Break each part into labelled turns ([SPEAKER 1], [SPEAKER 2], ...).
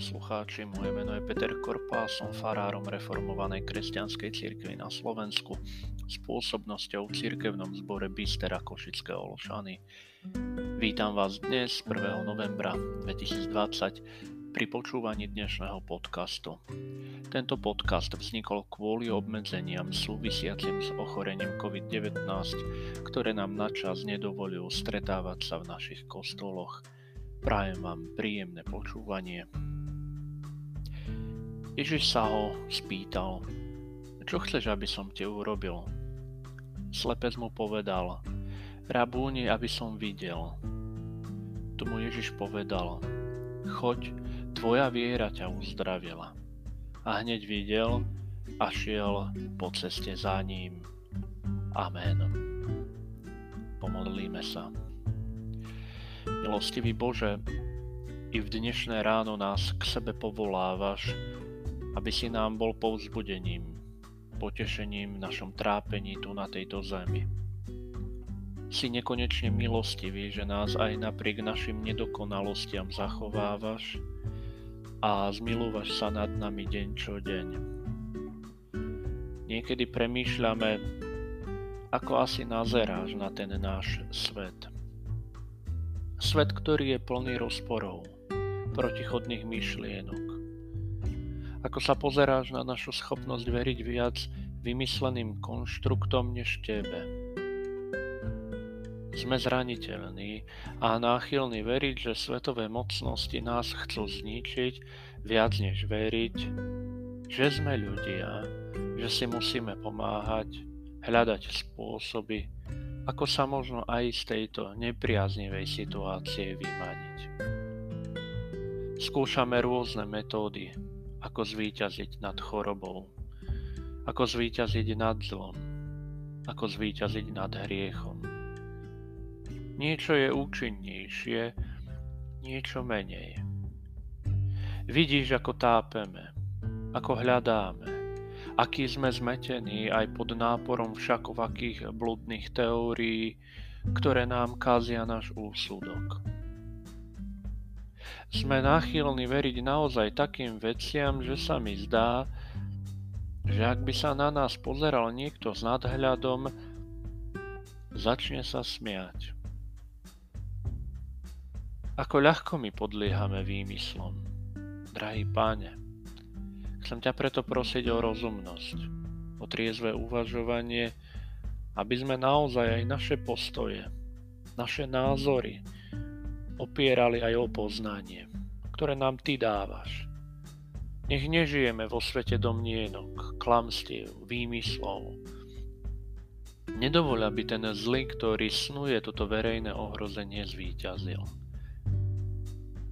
[SPEAKER 1] poslucháči, moje meno je Peter Korpa, som farárom reformovanej kresťanskej cirkvi na Slovensku s pôsobnosťou v cirkevnom zbore Bystera Košické Ološany. Vítam vás dnes 1. novembra 2020 pri počúvaní dnešného podcastu. Tento podcast vznikol kvôli obmedzeniam súvisiacim s ochorením COVID-19, ktoré nám načas nedovolujú stretávať sa v našich kostoloch. Prajem vám príjemné počúvanie. Ježiš sa ho spýtal, čo chceš, aby som ti urobil? Slepec mu povedal, rabúni, aby som videl. Tu mu Ježiš povedal, choď, tvoja viera ťa uzdravila. A hneď videl a šiel po ceste za ním. Amen. Pomodlíme sa. Milostivý Bože, i v dnešné ráno nás k sebe povolávaš, aby si nám bol povzbudením, potešením v našom trápení tu na tejto zemi. Si nekonečne milostivý, že nás aj napriek našim nedokonalostiam zachovávaš a zmilúvaš sa nad nami deň čo deň. Niekedy premýšľame, ako asi nazeráš na ten náš svet. Svet, ktorý je plný rozporov, protichodných myšlienok, ako sa pozeráš na našu schopnosť veriť viac vymysleným konštruktom než tebe. Sme zraniteľní a náchylní veriť, že svetové mocnosti nás chcú zničiť viac než veriť, že sme ľudia, že si musíme pomáhať, hľadať spôsoby, ako sa možno aj z tejto nepriaznivej situácie vymaniť. Skúšame rôzne metódy, ako zvíťaziť nad chorobou, ako zvíťaziť nad zlom, ako zvíťaziť nad hriechom. Niečo je účinnejšie, niečo menej. Vidíš, ako tápeme, ako hľadáme, aký sme zmetení aj pod náporom všakovakých blúdnych teórií, ktoré nám kazia náš úsudok. Sme náchylní veriť naozaj takým veciam, že sa mi zdá, že ak by sa na nás pozeral niekto s nadhľadom, začne sa smiať. Ako ľahko my podliehame výmyslom. Drahý páne, chcem ťa preto prosiť o rozumnosť, o triezve uvažovanie, aby sme naozaj aj naše postoje, naše názory, opierali aj o poznanie, ktoré nám Ty dávaš. Nech nežijeme vo svete domnienok, klamstiev, výmyslov. Nedovoľ, aby ten zlý, ktorý snuje toto verejné ohrozenie, zvíťazil.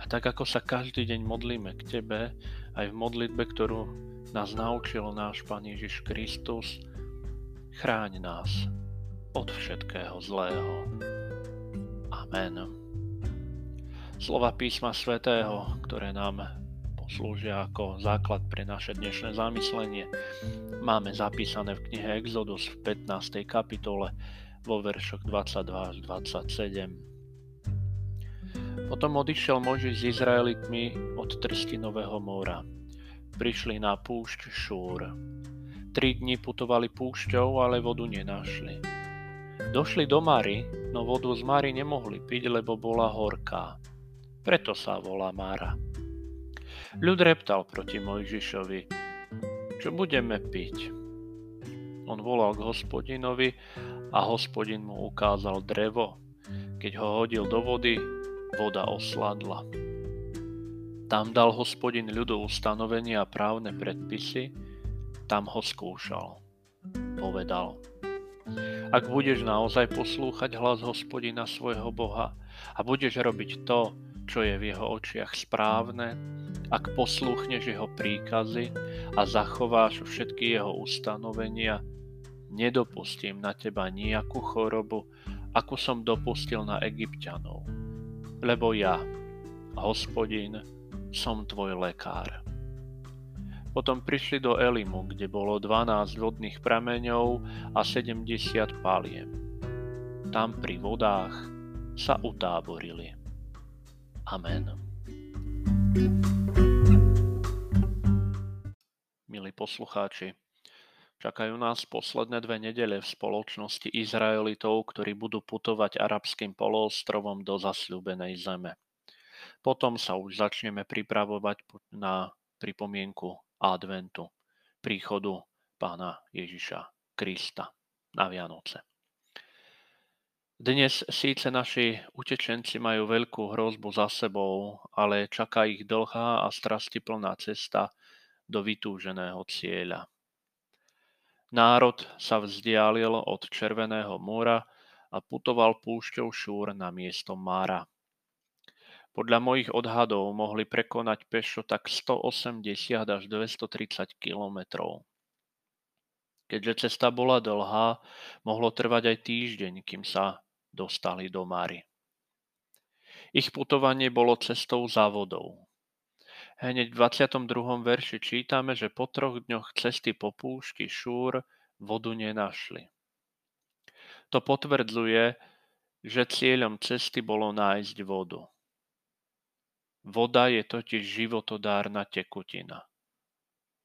[SPEAKER 1] A tak ako sa každý deň modlíme k Tebe, aj v modlitbe, ktorú nás naučil náš Pán Ježiš Kristus, chráň nás od všetkého zlého. Amen slova písma svätého, ktoré nám poslúžia ako základ pre naše dnešné zamyslenie, máme zapísané v knihe Exodus v 15. kapitole vo veršoch 22 až 27. Potom odišiel Mojžiš s Izraelitmi od Trstinového mora. Prišli na púšť Šúr. Tri dni putovali púšťou, ale vodu nenašli. Došli do Mary, no vodu z Mary nemohli piť, lebo bola horká preto sa volá Mára. Ľud reptal proti Mojžišovi, čo budeme piť. On volal k hospodinovi a hospodin mu ukázal drevo. Keď ho hodil do vody, voda osladla. Tam dal hospodin ľudu ustanovenia a právne predpisy, tam ho skúšal. Povedal, ak budeš naozaj poslúchať hlas hospodina svojho Boha a budeš robiť to, čo je v jeho očiach správne, ak posluchneš jeho príkazy a zachováš všetky jeho ustanovenia, nedopustím na teba nejakú chorobu, ako som dopustil na egyptianov. Lebo ja, hospodin, som tvoj lekár. Potom prišli do Elimu, kde bolo 12 vodných prameňov a 70 paliem. Tam pri vodách sa utáborili. Amen. poslucháči, čakajú nás posledné dve nedele v spoločnosti Izraelitov, ktorí budú putovať arabským poloostrovom do zasľúbenej zeme. Potom sa už začneme pripravovať na pripomienku adventu, príchodu pána Ježiša Krista na Vianoce. Dnes síce naši utečenci majú veľkú hrozbu za sebou, ale čaká ich dlhá a strastiplná cesta do vytúženého cieľa. Národ sa vzdialil od Červeného mora a putoval púšťou Šúr na miesto Mára. Podľa mojich odhadov mohli prekonať pešo tak 180 až 230 kilometrov. Keďže cesta bola dlhá, mohlo trvať aj týždeň, kým sa dostali do Mary. Ich putovanie bolo cestou za vodou. Hneď v 22. verši čítame, že po troch dňoch cesty po púšti Šúr vodu nenašli. To potvrdzuje, že cieľom cesty bolo nájsť vodu. Voda je totiž životodárna tekutina.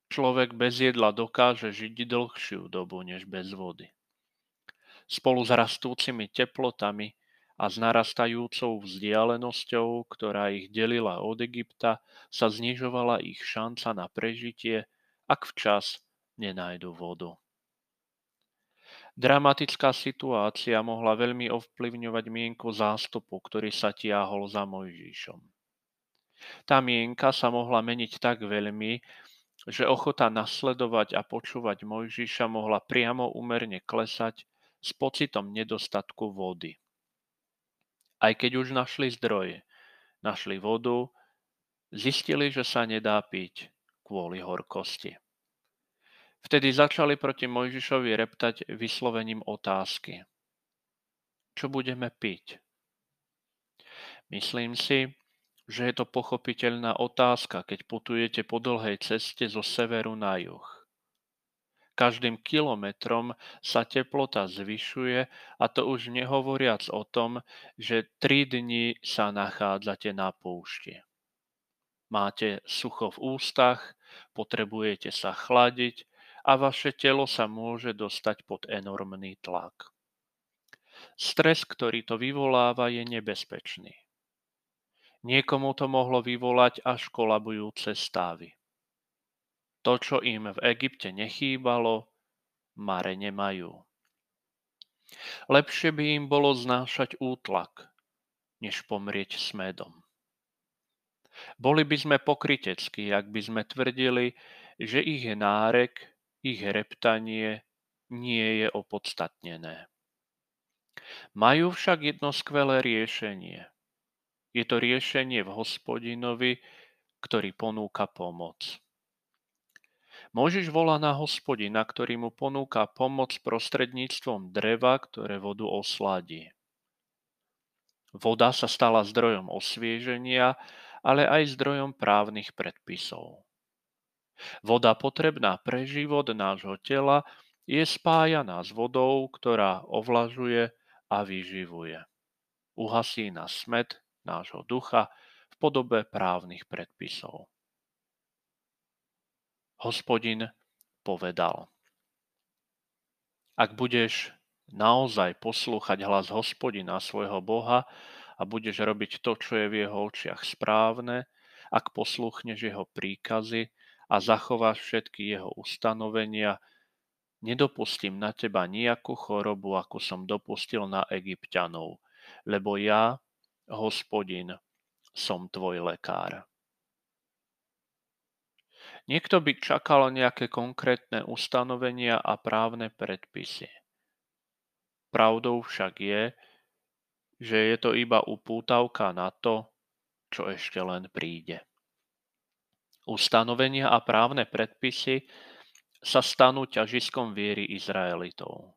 [SPEAKER 1] Človek bez jedla dokáže žiť dlhšiu dobu než bez vody. Spolu s rastúcimi teplotami a s narastajúcou vzdialenosťou, ktorá ich delila od Egypta, sa znižovala ich šanca na prežitie, ak včas nenájdu vodu. Dramatická situácia mohla veľmi ovplyvňovať mienku zástupu, ktorý sa tiahol za Mojžišom. Tá mienka sa mohla meniť tak veľmi, že ochota nasledovať a počúvať Mojžiša mohla priamo umerne klesať s pocitom nedostatku vody. Aj keď už našli zdroje, našli vodu, zistili, že sa nedá piť kvôli horkosti. Vtedy začali proti Mojžišovi reptať vyslovením otázky. Čo budeme piť? Myslím si, že je to pochopiteľná otázka, keď putujete po dlhej ceste zo severu na juh. Každým kilometrom sa teplota zvyšuje a to už nehovoriac o tom, že tri dni sa nachádzate na púšti. Máte sucho v ústach, potrebujete sa chladiť a vaše telo sa môže dostať pod enormný tlak. Stres, ktorý to vyvoláva, je nebezpečný. Niekomu to mohlo vyvolať až kolabujúce stavy. To, čo im v Egypte nechýbalo, Mare nemajú. Lepšie by im bolo znášať útlak, než pomrieť s medom. Boli by sme pokryteckí, ak by sme tvrdili, že ich nárek, ich reptanie nie je opodstatnené. Majú však jedno skvelé riešenie. Je to riešenie v hospodinovi, ktorý ponúka pomoc. Môžeš volá na hospodina, ktorý mu ponúka pomoc prostredníctvom dreva, ktoré vodu osladí. Voda sa stala zdrojom osvieženia, ale aj zdrojom právnych predpisov. Voda potrebná pre život nášho tela je spájaná s vodou, ktorá ovlažuje a vyživuje. Uhasí na smet nášho ducha v podobe právnych predpisov. Hospodin povedal. Ak budeš naozaj poslúchať hlas hospodina svojho Boha a budeš robiť to, čo je v jeho očiach správne, ak posluchneš jeho príkazy a zachováš všetky jeho ustanovenia, nedopustím na teba nejakú chorobu, ako som dopustil na egyptianov, lebo ja, hospodin, som tvoj lekár. Niekto by čakal nejaké konkrétne ustanovenia a právne predpisy. Pravdou však je, že je to iba upútavka na to, čo ešte len príde. Ustanovenia a právne predpisy sa stanú ťažiskom viery Izraelitov.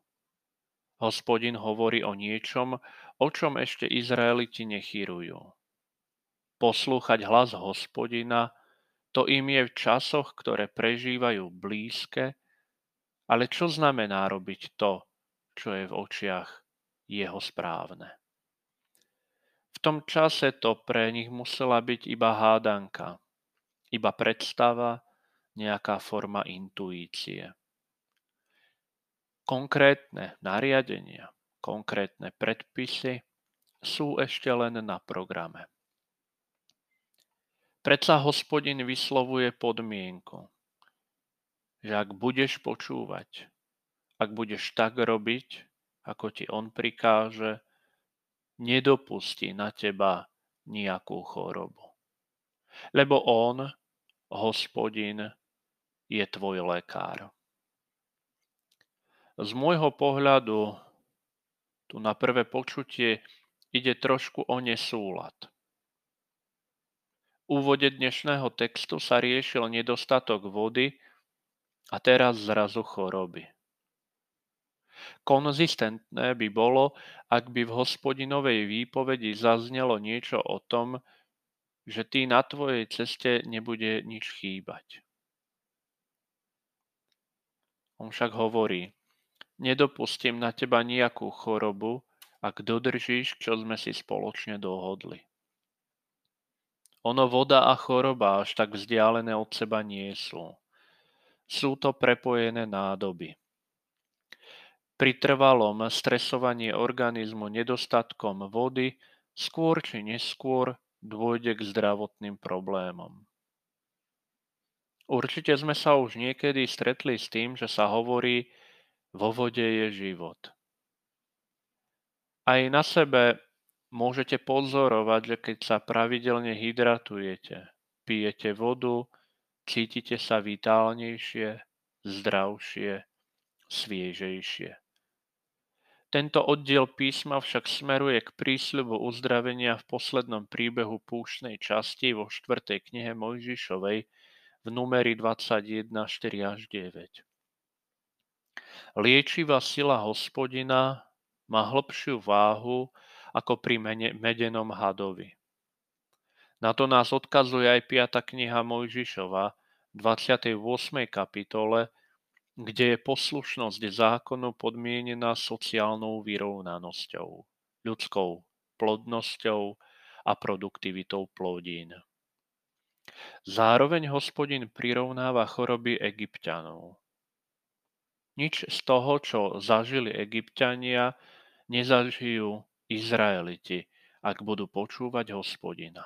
[SPEAKER 1] Hospodin hovorí o niečom, o čom ešte Izraeliti nechyrujú. Poslúchať hlas hospodina to im je v časoch, ktoré prežívajú blízke, ale čo znamená robiť to, čo je v očiach jeho správne? V tom čase to pre nich musela byť iba hádanka, iba predstava, nejaká forma intuície. Konkrétne nariadenia, konkrétne predpisy sú ešte len na programe. Predsa hospodin vyslovuje podmienku, že ak budeš počúvať, ak budeš tak robiť, ako ti on prikáže, nedopustí na teba nejakú chorobu. Lebo on, hospodin, je tvoj lekár. Z môjho pohľadu tu na prvé počutie ide trošku o nesúlad. Úvode dnešného textu sa riešil nedostatok vody a teraz zrazu choroby. Konzistentné by bolo, ak by v hospodinovej výpovedi zaznelo niečo o tom, že ty na tvojej ceste nebude nič chýbať. On však hovorí, Nedopustím na teba nejakú chorobu, ak dodržíš, čo sme si spoločne dohodli. Ono voda a choroba až tak vzdialené od seba nie sú. Sú to prepojené nádoby. Pri trvalom stresovaní organizmu nedostatkom vody skôr či neskôr dôjde k zdravotným problémom. Určite sme sa už niekedy stretli s tým, že sa hovorí, vo vode je život. Aj na sebe môžete pozorovať, že keď sa pravidelne hydratujete, pijete vodu, cítite sa vitálnejšie, zdravšie, sviežejšie. Tento oddiel písma však smeruje k prísľubu uzdravenia v poslednom príbehu púštnej časti vo 4. knihe Mojžišovej v numeri 21, 4 až 9. Liečivá sila Hospodina má hlbšiu váhu ako pri medenom hadovi. Na to nás odkazuje aj 5. kniha Mojžišova v 28. kapitole, kde je poslušnosť zákonu podmienená sociálnou vyrovnanosťou, ľudskou plodnosťou a produktivitou plodín. Zároveň hospodin prirovnáva choroby egyptianov. Nič z toho, čo zažili Egypťania, nezažijú Izraeliti, ak budú počúvať hospodina.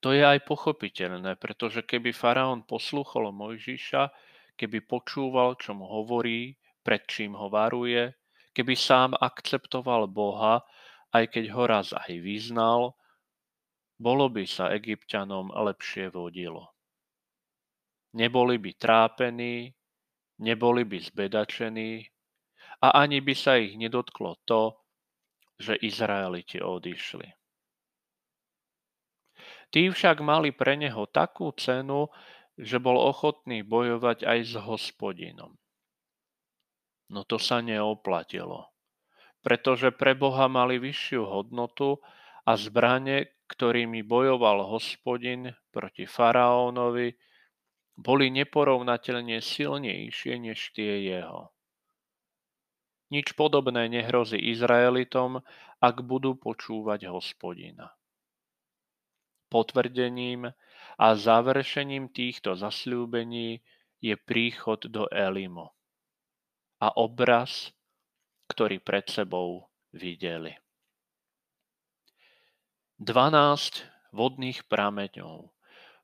[SPEAKER 1] To je aj pochopiteľné, pretože keby faraón poslúchol Mojžiša, keby počúval, čo mu hovorí, pred čím ho varuje, keby sám akceptoval Boha, aj keď ho raz aj vyznal, bolo by sa egyptianom lepšie vodilo. Neboli by trápení, neboli by zbedačení a ani by sa ich nedotklo to, že Izraeliti odišli. Tí však mali pre neho takú cenu, že bol ochotný bojovať aj s hospodinom. No to sa neoplatilo, pretože pre Boha mali vyššiu hodnotu a zbranie, ktorými bojoval hospodin proti faraónovi, boli neporovnateľne silnejšie než tie jeho. Nič podobné nehrozí Izraelitom, ak budú počúvať hospodina. Potvrdením a završením týchto zasľúbení je príchod do Elimo a obraz, ktorý pred sebou videli. 12 vodných prameňov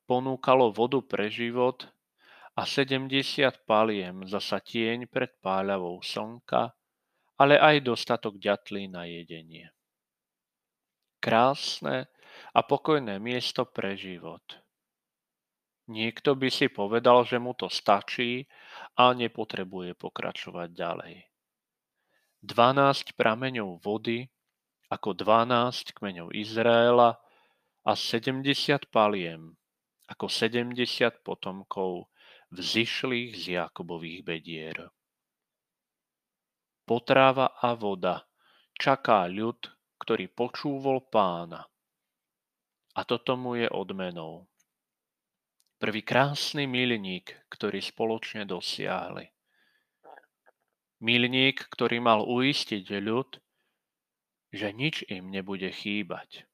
[SPEAKER 1] ponúkalo vodu pre život a 70 paliem zasa tieň pred páľavou slnka, ale aj dostatok ďatlí na jedenie. Krásne a pokojné miesto pre život. Niekto by si povedal, že mu to stačí a nepotrebuje pokračovať ďalej. 12 prameňov vody ako 12 kmeňov Izraela a 70 paliem ako 70 potomkov vzýšlých z Jakobových bedier. Potráva a voda čaká ľud, ktorý počúvol pána. A toto mu je odmenou. Prvý krásny milník, ktorý spoločne dosiahli. Milník, ktorý mal uistiť ľud, že nič im nebude chýbať.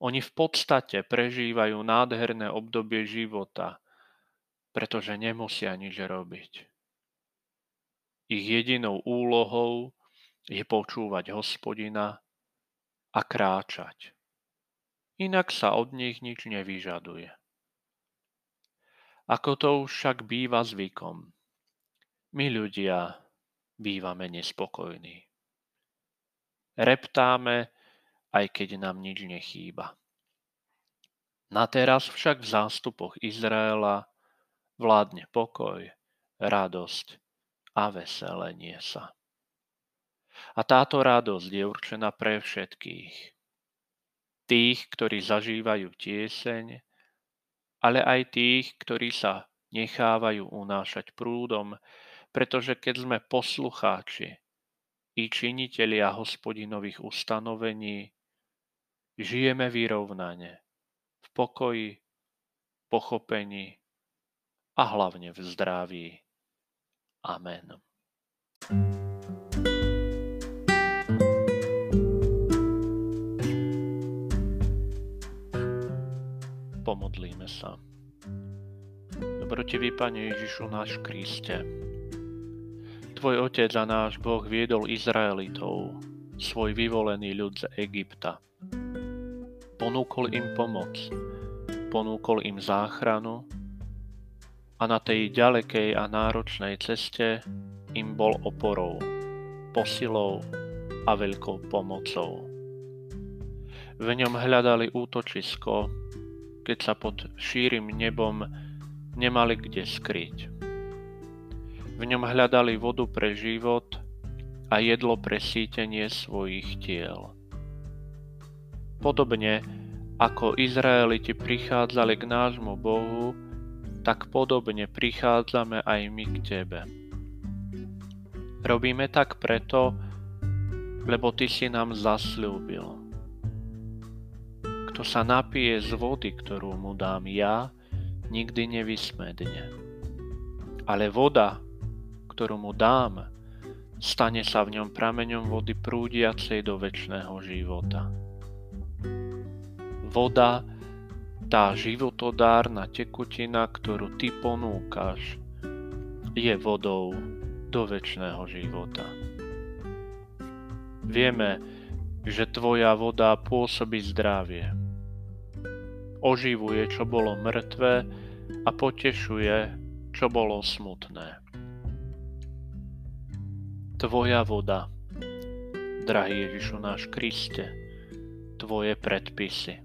[SPEAKER 1] Oni v podstate prežívajú nádherné obdobie života, pretože nemusia nič robiť. Ich jedinou úlohou je počúvať hospodina a kráčať. Inak sa od nich nič nevyžaduje. Ako to však býva zvykom, my ľudia bývame nespokojní. Reptáme, aj keď nám nič nechýba. Na teraz však v zástupoch Izraela vládne pokoj, radosť a veselenie sa. A táto radosť je určená pre všetkých. Tých, ktorí zažívajú tieseň, ale aj tých, ktorí sa nechávajú unášať prúdom, pretože keď sme poslucháči i činitelia hospodinových ustanovení, žijeme vyrovnane, v pokoji, pochopení a hlavne v zdraví. Amen. Pomodlíme sa. Dobrotivý Pane Ježišu náš Kriste, Tvoj otec a náš Boh viedol Izraelitov, svoj vyvolený ľud z Egypta. Ponúkol im pomoc, ponúkol im záchranu a na tej ďalekej a náročnej ceste im bol oporou, posilou a veľkou pomocou. V ňom hľadali útočisko, keď sa pod šírim nebom nemali kde skryť. V ňom hľadali vodu pre život a jedlo pre sítenie svojich tiel. Podobne ako Izraeliti prichádzali k nášmu Bohu, tak podobne prichádzame aj my k Tebe. Robíme tak preto, lebo Ty si nám zasľúbil. Kto sa napije z vody, ktorú mu dám ja, nikdy nevysmedne. Ale voda, ktorú mu dám, stane sa v ňom prameňom vody prúdiacej do väčšného života. Voda, tá životodárna tekutina, ktorú ty ponúkaš, je vodou do väčšného života. Vieme, že tvoja voda pôsobí zdravie. Oživuje, čo bolo mŕtve a potešuje, čo bolo smutné. Tvoja voda, drahý Ježišu náš Kriste, Tvoje predpisy,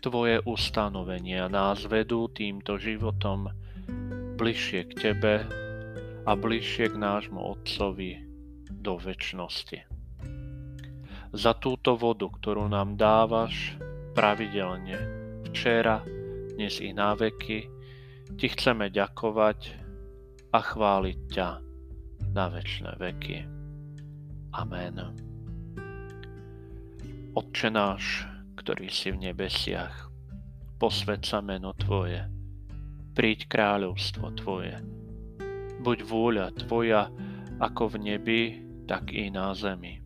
[SPEAKER 1] Tvoje ustanovenia nás vedú týmto životom bližšie k Tebe a bližšie k nášmu Otcovi do väčšnosti. Za túto vodu, ktorú nám dávaš pravidelne, včera, dnes i na veky, Ti chceme ďakovať a chváliť ťa na večné veky. Amen. Otče náš, ktorý si v nebesiach, posved sa meno Tvoje, príď kráľovstvo Tvoje. Buď vôľa Tvoja ako v nebi, tak i na zemi.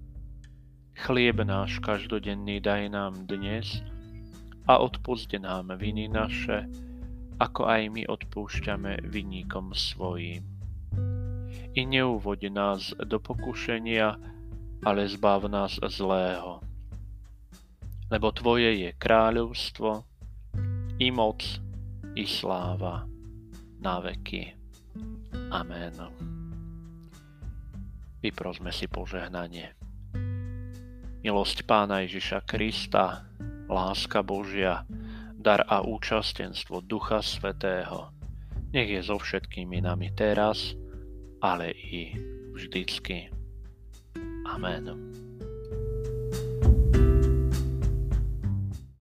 [SPEAKER 1] Chlieb náš každodenný daj nám dnes a odpust nám viny naše, ako aj my odpúšťame vinníkom svojim i neuvoď nás do pokušenia, ale zbav nás zlého. Lebo Tvoje je kráľovstvo, i moc, i sláva na veky. Amen. Vyprosme si požehnanie. Milosť Pána Ježiša Krista, láska Božia, dar a účastenstvo Ducha Svetého, nech je so všetkými nami teraz, ale i vždycky. Amen.